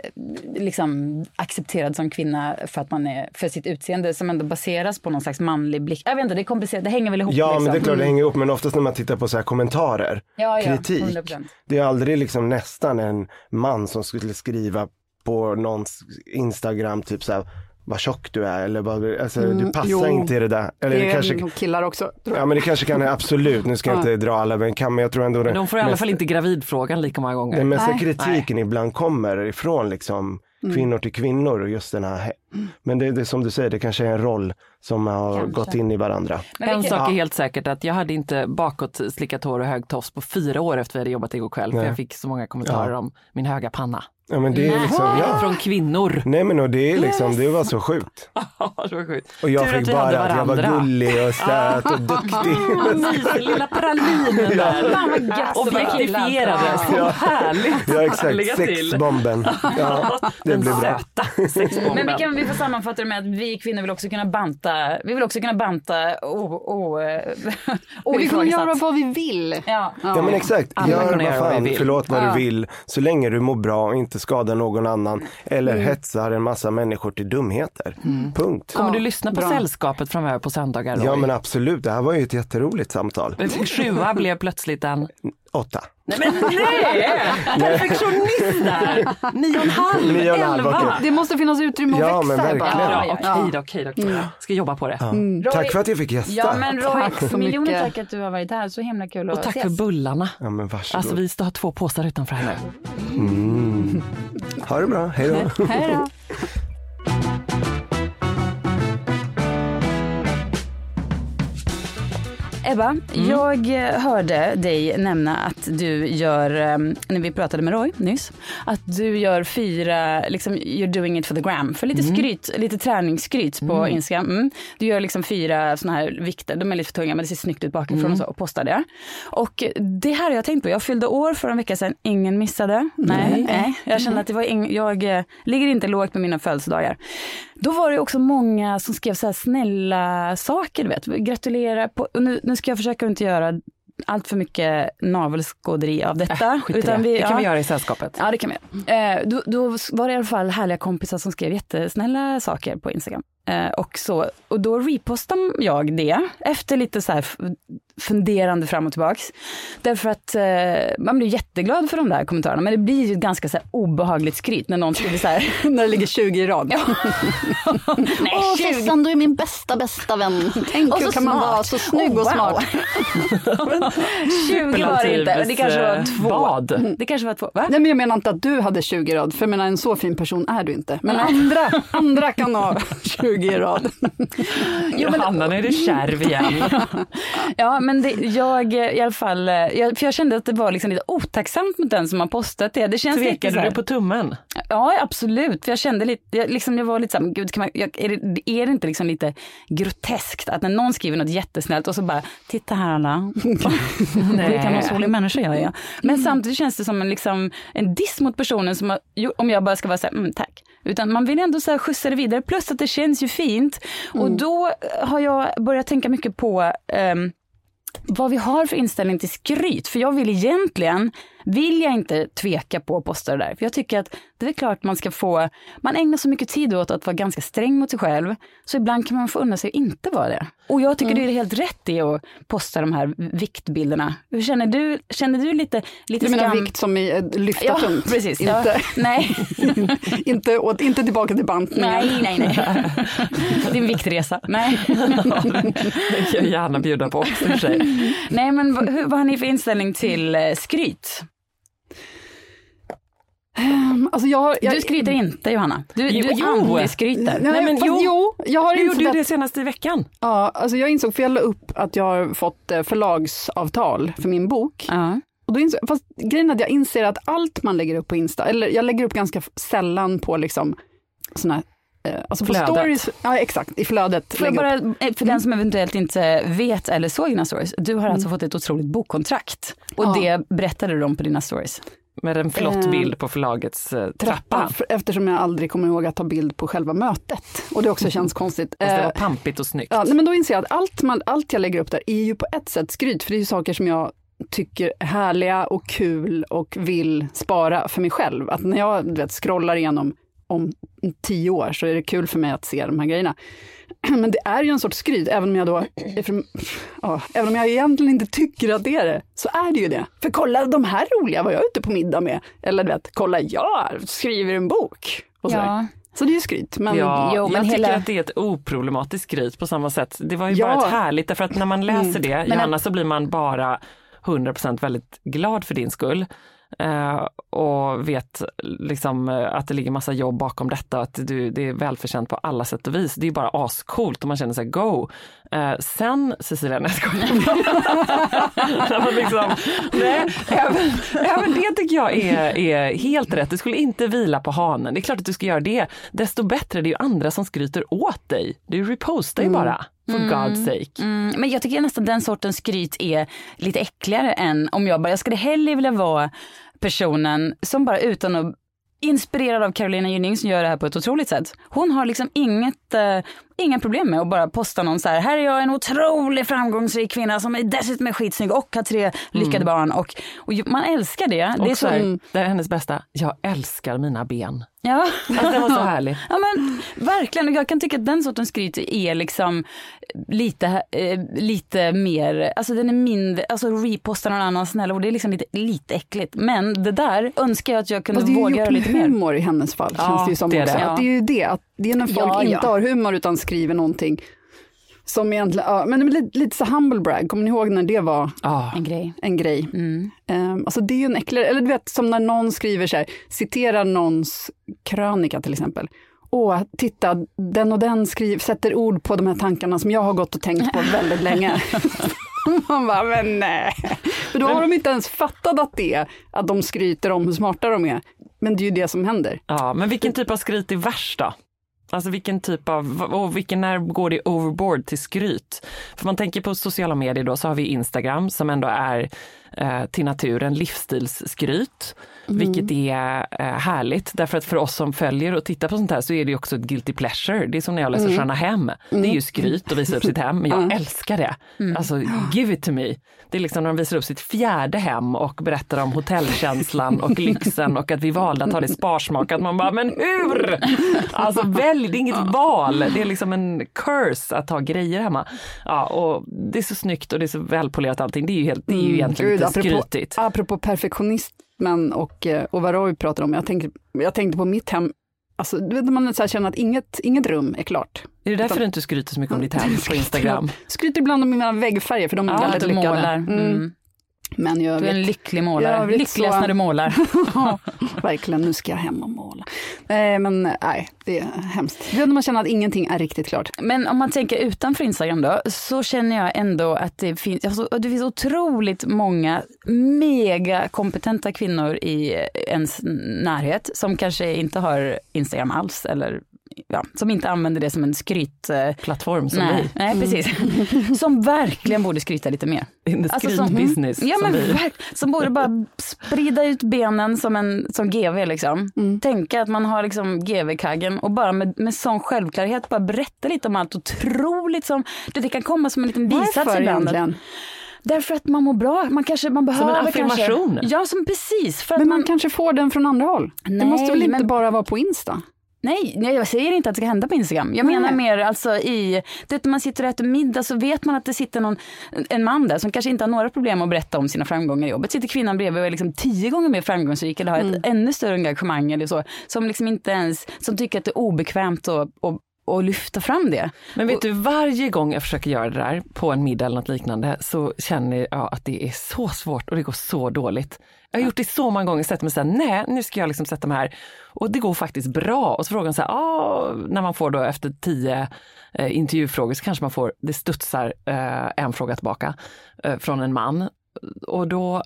liksom accepterad som kvinna för att man är, för sitt utseende som ändå baseras på någon slags manlig blick. Jag vet inte, det är komplicerat, det hänger väl ihop Ja, liksom. men det är klart det hänger ihop, men oftast när man tittar på så här kommentarer, Ja, ja, kritik, 100%. det är aldrig liksom nästan en man som skulle skriva på någons Instagram typ så här, vad tjock du är eller vad, alltså, du Mm, passar jo. inte i det där. Eller Det det kanske, killar också. Tror jag. ja men det kanske kan, absolut, nu ska jag Ja. inte dra alla över en kam, men jag tror ändå det De får i alla mest- fall inte gravidfrågan lika många gånger. Den mesta Nej. kritiken ibland kommer ifrån liksom Mm. kvinnor till kvinnor och just den här, men det, det är som du säger, det kanske är en roll som har Kanske. gått in i varandra. Men En sak är helt säkert att jag hade inte bakåt slickat hår och hög tofs på fyra år efter vi hade jobbat igår kväll. För Nej. jag fick så många kommentarer Ja. om min höga panna. Ja men det är liksom, ja. Från kvinnor. Nej men och det är liksom, det var så sjukt. Ja, det var sjukt. Och jag Tur att fick vi hade bara att jag var gullig och söt och duktig. Mysig lilla pralinen där. Fan vad gött Objektifierades. Så härligt. Ja exakt, Lägga till. sexbomben. Ja, det Den blir bra. söta sexbomben. Men vi, kan, vi får sammanfatta det med att vi kvinnor vill också kunna banta, vi vill också kunna banta o, o, eh, Vi kunna göra oifrågasatt. vad vi vill. Ja. Ja men exakt, Alla gör kunna vad göra vad fan, vill. förlåt vad Ja. du vill, så länge du mår bra och inte skadar någon annan eller Mm. hetsar en massa människor till dumheter. Punkt. Kommer Ja, du lyssna på bra. Sällskapet framöver på söndagar? Roy? Ja men absolut, det här var ju ett jätteroligt samtal. Sjua blev plötsligt en... Åtta. Nej men nej! Perfektionist där! Nio och en halv, Nio och en halv, elva. okej. Det måste finnas utrymme att Ja, men växa. verkligen. bara. Ja, okej då, okej då. okej då. Ska jobba på det. Ja. Roy- Tack för att jag fick gästa. Ja men Roy, Tack så miljoner mycket. tack att du har varit här, så himla kul att Och tack ses. för bullarna. Ja men varsågod. Alltså vi ska ha två påsar utanför här nu. mm. Ha det bra, hej då. Hej då. Ebba, jag eh, hörde dig nämna att du gör, eh, när vi pratade med Roy nyss, att du gör fyra, liksom you're doing it for the gram, för lite skryt, lite träningsskryt på Instagram. Mm. Du gör liksom fyra sådana här vikter, de är lite för tunga men det ser snyggt ut bakifrån och så och postar det. Och det här har jag tänkt på, jag fyllde år för en vecka sedan, ingen missade. Nej, nej. Jag kände att det var ing, jag eh, ligger inte lågt med mina födelsedagar. Då var det också många som skrev så här snälla saker, du vet, gratulera på, och nu, nu ska jag försöka inte göra allt för mycket navelskåderi av detta. Äh, skit i det. det kan ja. vi göra i sällskapet. Ja, det kan vi. Eh, då, då var det i alla fall härliga kompisar som skrev jättesnälla saker på Instagram. Eh, och, så, och då repostade jag det efter lite så här funderande fram och tillbaks. Därför att eh, man blir jätteglad för de där kommentarerna, men det blir ju ett ganska så här obehagligt skryt när någon skriver så här. När det ligger 20 i rad. Nej, Åh 20. Fessan, du är min bästa, bästa vän. Tänk Och hur så kan man vara så snygg Oh, och wow. smart. 20 var det inte, det kanske var två. Bad. Det kanske var två, va? Nej men jag menar inte att du hade 20 i rad, för jag menar en så fin person är du inte. Men andra, andra kan ha 20 i rad. Jo, men- nu är det kärv igen. Ja, men det, jag eh, i alla fall, eh, jag, för jag kände att det var liksom lite otacksamt mot den som har postat det. Det känns lite så Tvekade här, du på tummen? Ja, absolut. För jag kände lite, jag, liksom, jag var lite såhär, gud, kan man, jag, är, det, är det inte liksom lite groteskt att när någon skriver något jättesnällt och så bara, titta här alla, någon solig människa göra. Ja. Men samtidigt känns det som en, liksom, en diss mot personen som har, om jag bara ska vara såhär, mm, tack. Utan man vill ändå så här skjutsa det vidare, plus att det känns ju fint. Och då har jag börjat tänka mycket på ehm, vad vi har för inställning till skryt. För jag vill egentligen vill jag inte tveka på att posta det där. För jag tycker att det är klart man ska få, man ägnar så mycket tid åt att vara ganska sträng mot sig själv, så ibland kan man få unna sig att inte vara det. Och jag tycker Mm. det är helt rätt i att posta de här viktbilderna. Hur känner du? Känner du lite, lite Du menar skam? vikt som i eh, lyfta Ja, tungt? precis. Inte, Ja, nej. inte, åt, inte tillbaka till bantningen. nej, nej, nej. Din viktresa. Nej. Det kan jag gärna bjuda på också för sig. nej, men vad, vad har ni för inställning till eh, skryt? Ehm, Alltså jag, jag, Du skryter inte Johanna. Du, Jo, du jo. anti-skryter. Nej, men men jo, jo. jo, jag har gjorde att, det senast i veckan. ja, alltså jag insåg, för jag la upp att jag har fått eh, förlagsavtal för min bok. Ja. Och då insåg, fast grejen är att jag inser att allt man lägger upp på Insta, eller jag lägger upp ganska sällan på liksom såna eh, Alltså på Flödet. stories, ja exakt, i flödet. Upp. bara, eh, för den som eventuellt inte vet eller såg dina stories, du har alltså fått ett otroligt bokkontrakt. Och Mm. Ja. det berättade du om på dina stories. Med en flott Eh, bild på förlagets eh, Trappa, trappa. eftersom jag aldrig kommer ihåg att ta bild på själva mötet. Och det också känns konstigt. Fast det Eh, var pampigt och snyggt. Ja, nej, men då inser jag att allt, man, allt jag lägger upp där är ju på ett sätt skryt, för det är ju saker som jag tycker är härliga och kul och vill spara för mig själv. Att när jag du vet, scrollar igenom om tio år så är det kul för mig att se de här grejerna. Men det är ju en sorts skryt, även om jag då, är från- ja, även om jag egentligen inte tycker att det är det, så är det ju det. För kolla de här roliga var jag ute på middag med. Eller du vet, kolla jag skriver en bok. Och sådär. Ja. Så det är ju skryt. Men Ja, Jo, men jag hela- tycker att det är ett oproblematiskt skryt på samma sätt. Det var ju Ja. bara ett härligt, därför att när man läser det, Men Johanna, så blir man bara 100% väldigt glad för din skull. Eh, och vet liksom eh, att det ligger massa jobb bakom detta och att du, det är välförtjänt på alla sätt och vis. Det är bara ascoolt och man känner sig go. Eh, sen, Cecilia, nej jag liksom, nej, även, även det tycker jag är, är helt rätt. Du skulle inte vila på hanen. Det är klart att du ska göra det. Desto bättre, det är ju andra som skryter åt dig. Du repostar ju bara, for God's sake. Mm, men jag tycker nästan den sortens skryt är lite äckligare än om jag bara, jag skulle hellre vilja vara personen som bara utan att inspirerad av Carolina Gynning som gör det här på ett otroligt sätt. Hon har liksom inget, eh, inga problem med att bara posta någon så här, här är jag en otroligt framgångsrik kvinna som är dessutom är skitsnygg och har tre lyckade barn och, och man älskar det. det är Och så, här, det är hennes bästa, jag älskar mina ben. ja. Alltså, det var så härligt. Ja men verkligen, och jag kan tycka att den sortens skryt är liksom lite, eh, lite mer, alltså den är mindre, alltså reposta någon annan snälla och det är liksom lite, lite äckligt. Men det där önskar jag att jag kunde Fast det är ju våga gjort göra med lite mer. humor i hennes fall, Ja, känns det ju som det är det. Att det är ju det, att det är när folk Ja, inte ja. har humor utan skriver någonting som egentligen, ja, men lite, lite så humble brag, kommer ni ihåg när det var Ah. En grej. en grej? Mm. Um, alltså det är ju en äckligare, eller du vet som när någon skriver så här, citerar någons krönika till exempel. Åh, titta, den och den skriver, sätter ord på de här tankarna som jag har gått och tänkt på väldigt länge. Man bara, men nej. För då har de inte ens fattat att det är att de skryter om hur smarta de är. Men det är ju det som händer. Ja, men vilken typ av skryt är värst då? Alltså vilken typ av, och vilken, när går det overboard till skryt? För man tänker på sociala medier då så har vi Instagram som ändå är eh, till naturen livsstilsskryt. Vilket är eh, härligt därför att för oss som följer och tittar på sånt här så är det också ett guilty pleasure. Det är som när jag läser Sköna hem. Det är ju skryt att visa upp sitt hem men jag älskar det. Alltså give it to me. Det är liksom när de visar upp sitt fjärde hem och berättar om hotellkänslan och lyxen och att vi valde att ha det sparsmakat. Man bara, men hur? Alltså välj, det är inget val. Det är liksom en curse att ha grejer hemma. Ja, och det är så snyggt och det är så välpolerat allting. Det är ju, helt, det är ju egentligen Gud, lite apropå, skrytigt. apropå perfektionismen och, eh, och vad Roy pratar om, jag tänkte, jag tänkte på mitt hem, alltså, du vet man så här känner att inget, inget rum är klart. Är det därför du inte skryter så mycket om ditt hem på Instagram? Skryter ibland om mina väggfärger för de är Ja, väldigt lyckade. Mm. Mm. Men jag Du är en vet, lycklig målare. Lyckligast så. när du målar. verkligen, nu ska jag hem och måla. Eh, men nej, det är hemskt. Det är när man känner att ingenting är riktigt klart. Men om man tänker utanför Instagram då, så känner jag ändå att det finns, alltså, det finns otroligt många mega kompetenta kvinnor i ens närhet som kanske inte har Instagram alls eller ja, som inte använder det som en skryt... eh, som nej, vi. nej, precis. som verkligen borde skryta lite mer. In the Alltså som- business. Ja, som men vi. som borde bara sprida ut benen som en som GV liksom. Tänka att man har liksom GV-kaggen och bara med, med sån självklarhet bara berätta lite om allt otroligt som, det, det kan komma som en liten bisats Varför ibland. egentligen? Därför att man mår bra. Man kanske man behöver affirmation. Kanske, ja, som precis. För att Men man man, kanske får den från andra håll. det Nej, måste väl inte men- bara vara på Insta? Nej, nej, jag säger inte att det ska hända på Instagram. Jag Nej. menar mer alltså i, det att man sitter och äter middag så vet man att det sitter någon, en man där som kanske inte har några problem att berätta om sina framgångar i jobbet. Sitter kvinnan bredvid och är liksom tio gånger mer framgångsrik eller har ett ännu större engagemang eller så. Som liksom inte ens, som tycker att det är obekvämt att, att, att lyfta fram det. Men vet du, varje gång jag försöker göra det där på en middag eller något liknande så känner jag att det är så svårt och det går så dåligt. Jag har gjort det så många gånger, sett mig säga nej, nu ska jag liksom sätta mig här. Och det går faktiskt bra. Och så frågar de så här, ah, när man får då efter tio eh, intervjufrågor så kanske man får, det studsar eh, en fråga tillbaka eh, från en man. Och då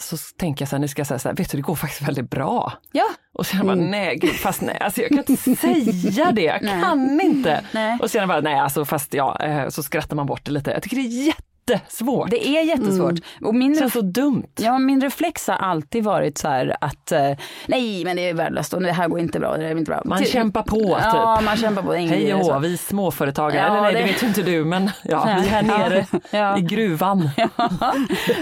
så tänker jag så här, nu ska jag säga så här, vet du det går faktiskt väldigt bra. Ja. Och sen bara, nej gud, fast nej, alltså jag kan inte säga det, jag kan inte. Nej. Och sen bara, nej alltså fast ja, eh, så skrattar man bort det lite. Jag tycker det är jättesvårt. Det är jättesvårt. Och min, det känns så dumt. ja, min reflex har alltid varit så här att eh, nej men det är värdelöst och det här går inte bra. Det är inte bra. Man Till- kämpar på Ja, typ. man kämpar på. Hej och hå, vi småföretagare, Ja, eller nej det... det- vet ju inte du men ja, Nej. vi är här nere Ja. i gruvan.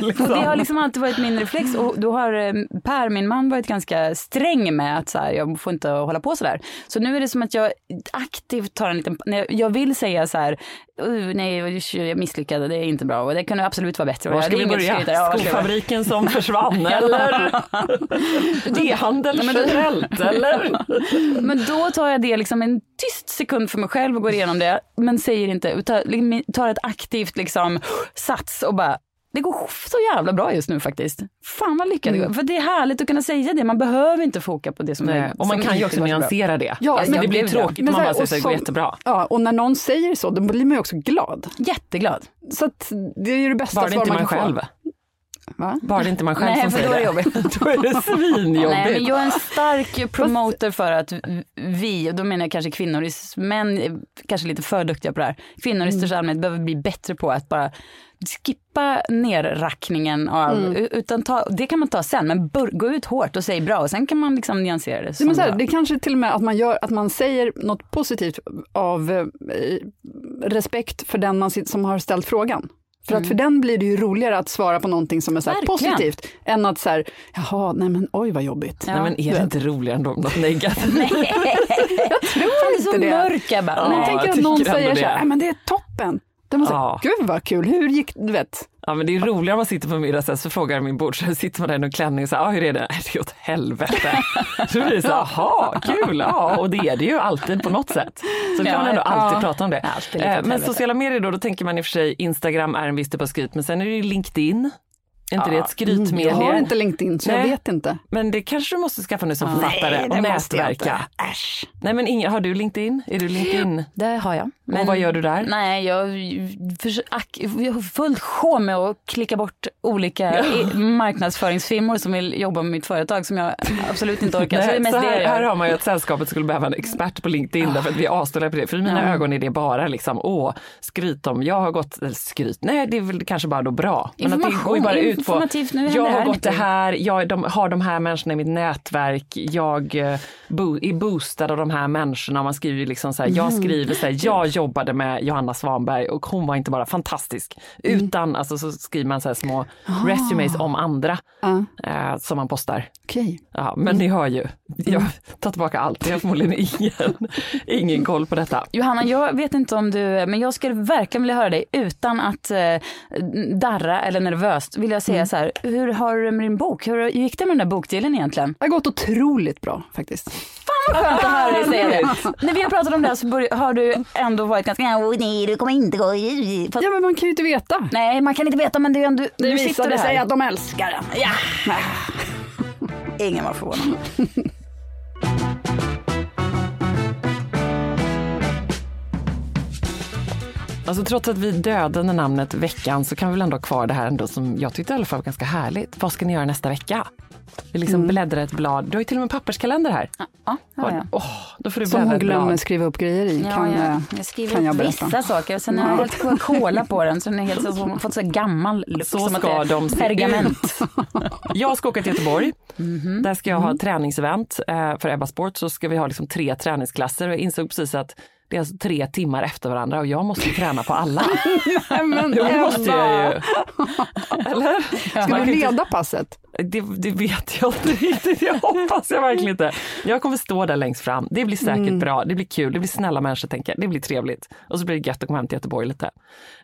Och det har liksom alltid varit min reflex och då har eh, Per, min man, varit ganska sträng med att så här, jag får inte hålla på så där. Så nu är det som att jag aktivt tar en liten, jag vill säga så här, "Uh, nej jag misslyckade, det är inte bra och det kunde absolut vara bättre. Var ska vi börja? Ja? Skofabriken som försvann eller? E-handel generellt eller? Men då tar jag det liksom en tyst sekund för mig själv och går igenom det, men säger inte, liksom tar ett aktivt liksom sats och bara det går så jävla bra just nu faktiskt. Fan vad lyckat det går. För det är härligt att kunna säga det. Man behöver inte foka på det som Nej, är och man kan ju också nyansera det. Ja, alltså, men det blir tråkigt om Men man bara säger här, det går jättebra. Ja, och när någon säger så, då blir man ju också glad. Jätteglad. Så att det är ju det bästa svar man man kan själv. få. Va? Bara det inte man själv Nej, som säger då är det jobbigt. då är det svinjobbigt. Nej, men jag är en stark promoter för att vi, och då menar jag kanske kvinnor, män är kanske lite för duktiga på det här. Kvinnor i största allmänhet behöver bli bättre på att bara skippa nerrackningen av, utan ta, det kan man ta sen, men bör, gå ut hårt och säg bra och sen kan man liksom nyansera det. Som men så här, det kanske till och med att man, gör, att man säger något positivt av eh, respekt för den man som har ställt frågan. För att för den blir det ju roligare att svara på någonting som är så positivt, än att så här, jaha, nej men oj vad jobbigt. Nej, men är det inte roligare än något negativt? Nej, jag tror inte så det. mörk Ebba. Om Ja, man Nej. tänker att någon säger så det. här, nej men det är toppen. Då man säger, Ja. gud vad kul, hur gick du vet? Ja men det är roligare om man sitter på middag sen så frågar min bord så sitter man där i någon klänning och säger, ah, hur är det? Det är åt helvete. så blir det så, jaha, kul, ja och det är det ju alltid på något sätt. Så då kan Ja, man ändå alltid ja. prata om det. Alltid Eh, men helvete. sociala medier då, då tänker man i och för sig Instagram är en viss typ av skryt, men sen är det ju LinkedIn. Är inte det ett skrytmedie? Jag har inte LinkedIn så jag Nej. vet inte. Men det kanske du måste skaffa nu som författare och nätverka. Äsch. Nej men ingen, har du LinkedIn? Är du LinkedIn? Det har jag. och vad gör du där? Nej, jag, ak- jag har fullt sjå med att klicka bort olika marknadsföringsfirmor som vill jobba med mitt företag som jag absolut inte orkar. så det Nej, så det jag här, gör. här har man ju att sällskapet skulle behöva en expert på LinkedIn därför att vi är avställda på det. För i mina ögon är det bara liksom, åh, skryt om, jag har gått, skryt, nej det är väl kanske bara då bra. Men att det Information, går ju bara ut på, nu händer jag har gått det här, jag de, har de här människorna i mitt nätverk, jag eh, bo, är boostad av de här människorna. Man skriver liksom så här, jag skriver så här, jag jobbade med Johanna Svanberg och hon var inte bara fantastisk, utan alltså så skriver man så här små resumes om andra Ja, eh, som man postar. okej. Ja, men ni hör ju, jag tar tillbaka allt. Jag har förmodligen ingen, ingen koll på detta. Johanna, jag vet inte om du, men jag skulle verkligen vilja höra dig utan att eh, darra eller nervöst. Vill jag säga Mm. så här, hur har du med din bok? Hur gick det med den där bokdealen egentligen? Det har gått otroligt bra faktiskt. Vad skönt att höra dig säga det. När vi har pratat om det här så börj- har du ändå varit ganska, "Åh, nej det kommer inte gå. Fast, Ja men man kan ju inte veta. Nej, man kan inte veta men det är ändå, Det nu sitter visade du sig här. att de älskar den. Ja. Ingen var förvånad. Alltså trots att vi dödade namnet veckan så kan vi väl ändå ha kvar det här ändå som jag tyckte i alla fall var ganska härligt. Vad ska ni göra nästa vecka? Vi liksom bläddrar ett blad. Du har ju till och med en papperskalender här. Ja, har jag. Åh, då får du Som bläddra hon glömmer blad. skriva upp grejer i. Ja, kan, jag, eh, jag skriver kan jag berätta. vissa saker. Sen har jag helt Coca-Cola på den så den är helt så, har fått så gammal look. Så som att ska det är de pergament. Jag ska åka till Göteborg. Mhm. Där ska jag ha träningsevent. Eh, för Ebba Sport så ska vi ha liksom tre träningsklasser och jag insåg precis att Det är alltså tre timmar efter varandra och jag måste träna på alla. Nej, men det måste jag ju. Eller? Ska du kan inte- leda passet? Det, det vet jag inte riktigt, jag hoppas jag verkligen inte. Jag kommer stå där längst fram, det blir säkert Mm. bra, det blir kul, det blir snälla människor tänker det blir trevligt. Och så blir det gött att komma hem till Göteborg lite.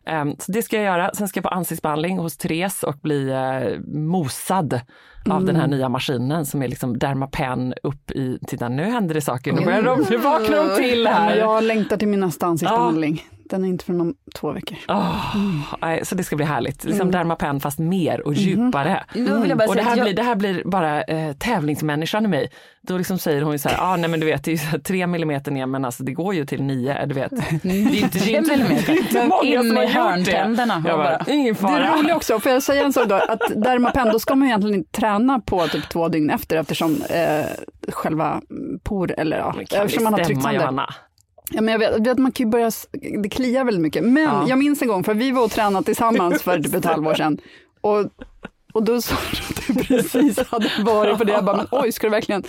Ehm, så det ska jag göra, sen ska jag på ansiktsbehandling hos Therese och bli uh, mosad av den här Mm. nya maskinen som är liksom Dermapen upp i, titta nu händer det saker, nu börjar de, nu vaknar de till Ja, här. Jag längtar till min nästa ansiktsbehandling. Den är inte förrän om två veckor. Åh, nej, så det ska bli härligt, liksom Mm. Dermapen fast mer och djupare. Vill jag bara Och det här, jag- blir, det här blir bara eh, tävlingsmänniskan i mig. Då liksom säger hon ju så här, ah, nej men du vet det är ju så här, tre millimeter ner men alltså det går ju till nio, du vet. Det är inte, det är inte, det är millimeter. inte många som har gjort det. Jag bara, bara- ingen Det fara. är roligt också, får jag säga en sak då, att Dermapen, då ska man egentligen inte träna på typ två dygn efter eftersom eh, själva por, eller ja, eftersom man har det tryckt sönder. Ja, men jag vet, vet, man kan ju börja, det kliar väldigt mycket. Men Ja. jag minns en gång, för vi var och tränade tillsammans för typ ett halvår sedan. Och, och då sa precis hade varit på det. Jag bara, men oj, ska du verkligen?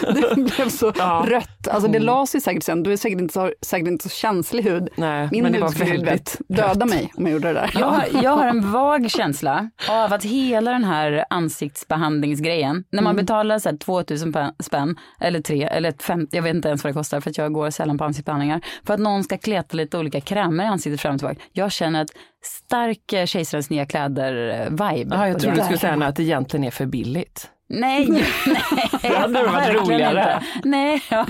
Det blev så Ja. rött. Alltså det la sig säkert sen. Du är säkert inte så, säkert inte så känslig hud. Nej, Min men det hud var skulle döda mig om jag gjorde det där. Jag har, jag har en vag känsla av att hela den här ansiktsbehandlingsgrejen, när man betalar så här 2000 pa- spänn eller tre eller ett fem, jag vet inte ens vad det kostar för att jag går sällan på ansiktsbehandlingar, för att någon ska kleta lite olika krämer i ansiktet fram och tillbaka. Jag känner ett stark eh, Kejsarens nya kläder-vibe. Ja, jag trodde du skulle säga att det egentligen är för billigt. Nej, nej. Det hade varit roligare. Inte. Nej, ja.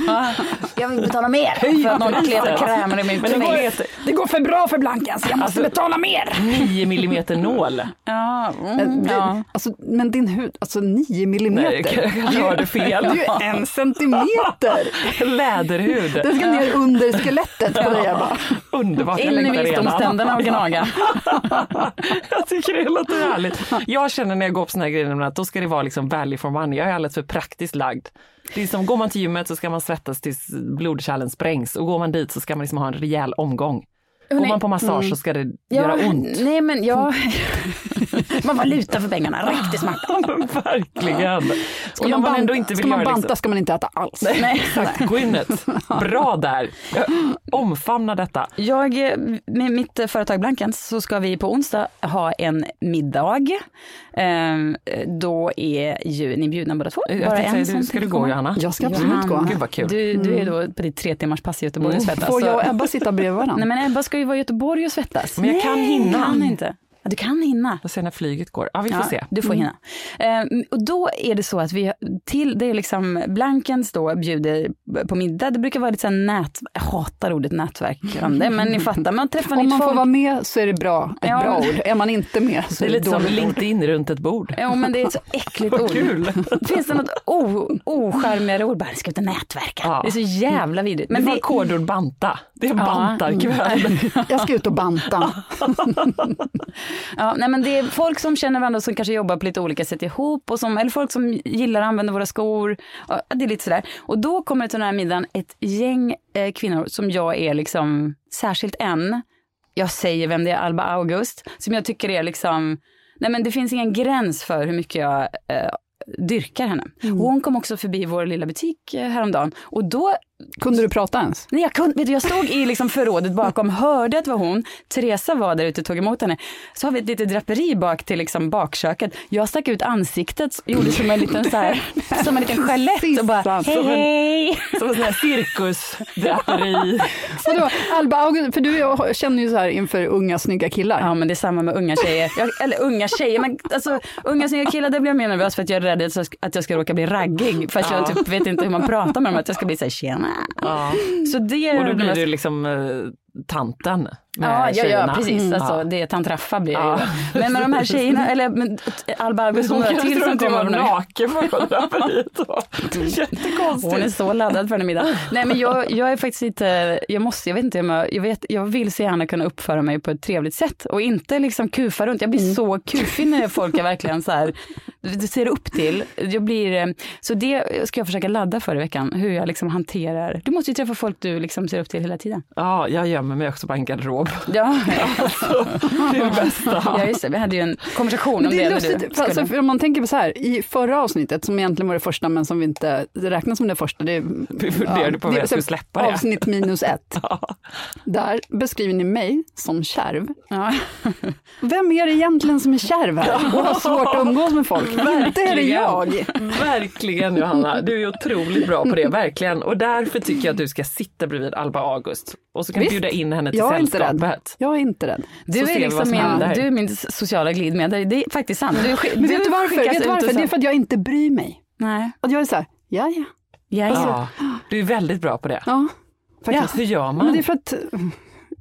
jag vill betala mer för att någon kletar krämer i min Men det går, Det går för bra för Blanka, så jag måste betala mer. 9 millimeter nål. Ja, Men, mm, det, ja. alltså, men din hud, alltså nio Nej, millimeter. jag kanske hörde fel. Det är ju en centimeter. Läderhud. Det ska ner under skelettet på dig Ebba. Underbart, jag In i visdomständerna och gnaga. jag tycker det låter härligt. Jag känner när jag går på såna här grejer att då ska det vara liksom value for money. Jag är alldeles för praktiskt lagd. Det är som, går man till gymmet så ska man svettas tills blodkärlen sprängs och går man dit så ska man liksom ha en rejäl omgång. Går man på massage så ska det göra ont. Nej men jag... Man valuta för pengarna, riktigt smart. Verkligen. Ska Och man, man banta, ändå inte vill ska man banta liksom, ska man inte äta alls. Nej. Gwyneth, bra där. Jag omfamnar detta. Jag, eh, med mitt företag Blankens så ska vi på onsdag ha en middag. Ehm, Då är ju ni bjudna båda två. Jag Bara tänkte säga, ska du gå. Johanna? Jag ska absolut Johanna, gå. Gud vad kul. Du, du är då på ditt tre timmars pass i Göteborg och svettas. Får jag och Ebba sitta bredvid varandra? Nej men Ebba ska ju vara i Göteborg och svettas. Men jag kan Nej, hinna. kan inte. Ja, du kan hinna. Jag ser när flyget går. Ja, vi får Ja, se. Du får hinna. Ehm, och då är det så att vi till, det är liksom Blankens då bjuder på middag. Det brukar vara lite så här nät, jag hatar ordet nätverkande, men ni fattar, man träffar Om man får folk. vara med så är det bra, ett Ja, bra ord. Är man inte med så Det är är det lite som dåligt. LinkedIn runt ett bord. Ja, men det är ett så äckligt ord. Kul. Finns det något ocharmigare ord? Bara, ska och nätverka. Ja. Det är så jävla vidrigt. Men det var det, kodord banta. Det är en bantarkväll. Jag ska ut och banta. Ja, nej, men det är folk som känner varandra som kanske jobbar på lite olika sätt ihop, och som, eller folk som gillar att använda våra skor. Ja, det är lite sådär. Och då kommer det till den här middagen ett gäng eh, kvinnor som jag är liksom, särskilt en, jag säger vem det är, Alba August, som jag tycker är liksom, nej men det finns ingen gräns för hur mycket jag eh, dyrkar henne. Och hon kom också förbi vår lilla butik eh, häromdagen och då Kunde du prata ens? Nej, jag, kunde, vet du, jag stod i liksom förrådet bakom, hörde att det var hon. Teresa var där ute och tog emot henne. Så har vi ett litet draperi bak till liksom bakköket. Jag stack ut ansiktet gjorde som en liten, så här, som en liten chalett och bara hej hej. Som en sån här cirkusdraperi. Vadå, Alba August, för du jag känner ju så här inför unga snygga killar. Ja men det är samma med unga tjejer. Jag, eller unga tjejer, men alltså unga snygga killar där blir jag mer nervös för att jag är rädd att jag ska- råka bli raggig. För att jag typ vet inte hur man pratar med dem, att jag ska bli såhär tjena. Ja. Så det är Och då blir du liksom eh, tanten Ja, ja, ja, precis. Mm. Alltså, det är tant Raffa blir det Ja. ju. Men med de här tjejerna, eller med Alba August och Hon några till som kommer. nu. naken på draperiet. Hon är Jättekonstigt. så laddad för den middagen. Nej men jag, jag är faktiskt inte, jag måste, jag vet inte, jag, jag, vet, jag vill så gärna kunna uppföra mig på ett trevligt sätt och inte liksom kufa runt. Jag blir så kufig när folk är verkligen så här, ser upp till. Jag blir, eh, så det ska jag försöka ladda för i veckan, hur jag liksom hanterar. Du måste ju träffa folk du liksom ser upp till hela tiden. Ja, jag gömmer mig också på en garderob. Ja, Alltså, det är det bästa. ja just det. Vi hade ju en konversation om det. det lustigt, du för, alltså, om man tänker på så här, i förra avsnittet, som egentligen var det första men som vi inte räknas som det första. Det, Vi funderade på om det- jag skulle släppa det. Avsnitt minus ett. Där beskriver ni mig som kärv. Ja. Vem är det egentligen som är kärv här och har svårt att umgås med folk? Inte är det jag. Verkligen Johanna, du är otroligt bra på det, verkligen. Och därför tycker jag att du ska sitta bredvid Alba August. Och så kan du Visst. bjuda in henne till Jag är inte rädd. sällskapet. Jag är inte rädd. Du Så är, liksom min, du är min sociala glidmedel. Det är faktiskt sant. Du, Men vet du varför? Vet du ut och varför? Det är för att jag inte bryr mig. Nej. Att jag är så här, ja ja. Ja, ja. Ja, du är väldigt bra på det. ja Ja, faktiskt. hur gör man? Men det är för att,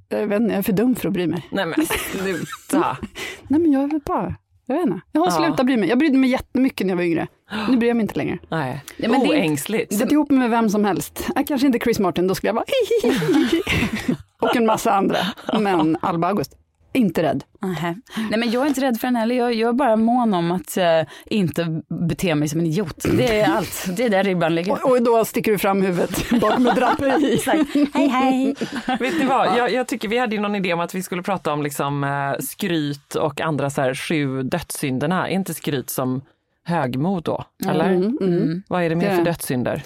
jag vet inte, jag är för dum för att bry mig. Nej men sluta. Nej men jag är väl bara, jag vet inte. Jag har Ja. slutat bry mig. Jag brydde mig jättemycket när jag var yngre. Nu bryr jag mig inte längre. Nej, Ja, men oängsligt. Sätt ihop mig med vem som helst. Jag kanske inte Chris Martin, då skulle jag vara Och en massa andra. Men Alba August, inte rädd. Nähä. Nej men jag är inte rädd för den heller. Jag, jag är bara mån om att eh, inte bete mig som en idiot. Det är allt. Det är där ribban ligger. Och, och då sticker du fram huvudet bakom ett draperi. Hej hej. Vet ni vad, jag, jag tycker vi hade ju någon idé om att vi skulle prata om liksom, eh, skryt och andra så här, sju dödssynderna. Är inte skryt som högmod då? Eller? Mm, Vad är det mer för det. dödssynder?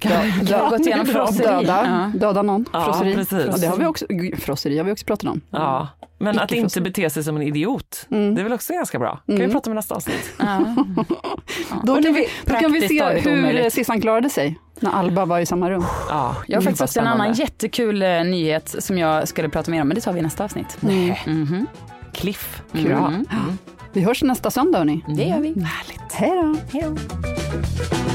Jag har gått igenom frosseri. Döda, döda någon, Ja, frosseri. precis. Ja, det har vi också, frosseri har vi också pratat om. Ja, men att inte bete sig som en idiot, Mm. det är väl också ganska bra. kan vi prata om i nästa avsnitt. Ja. Då kan, vi, då kan vi se hur. Sissan klarade sig när Alba var i samma rum. Ja, Jag har faktiskt också en annan jättekul eh, nyhet som jag skulle prata mer om, men det tar vi i nästa avsnitt. Nej. Mhm. Cliff. Mm. Bra. Vi hörs nästa söndag hörni. Det gör vi. Hej då. Hej då.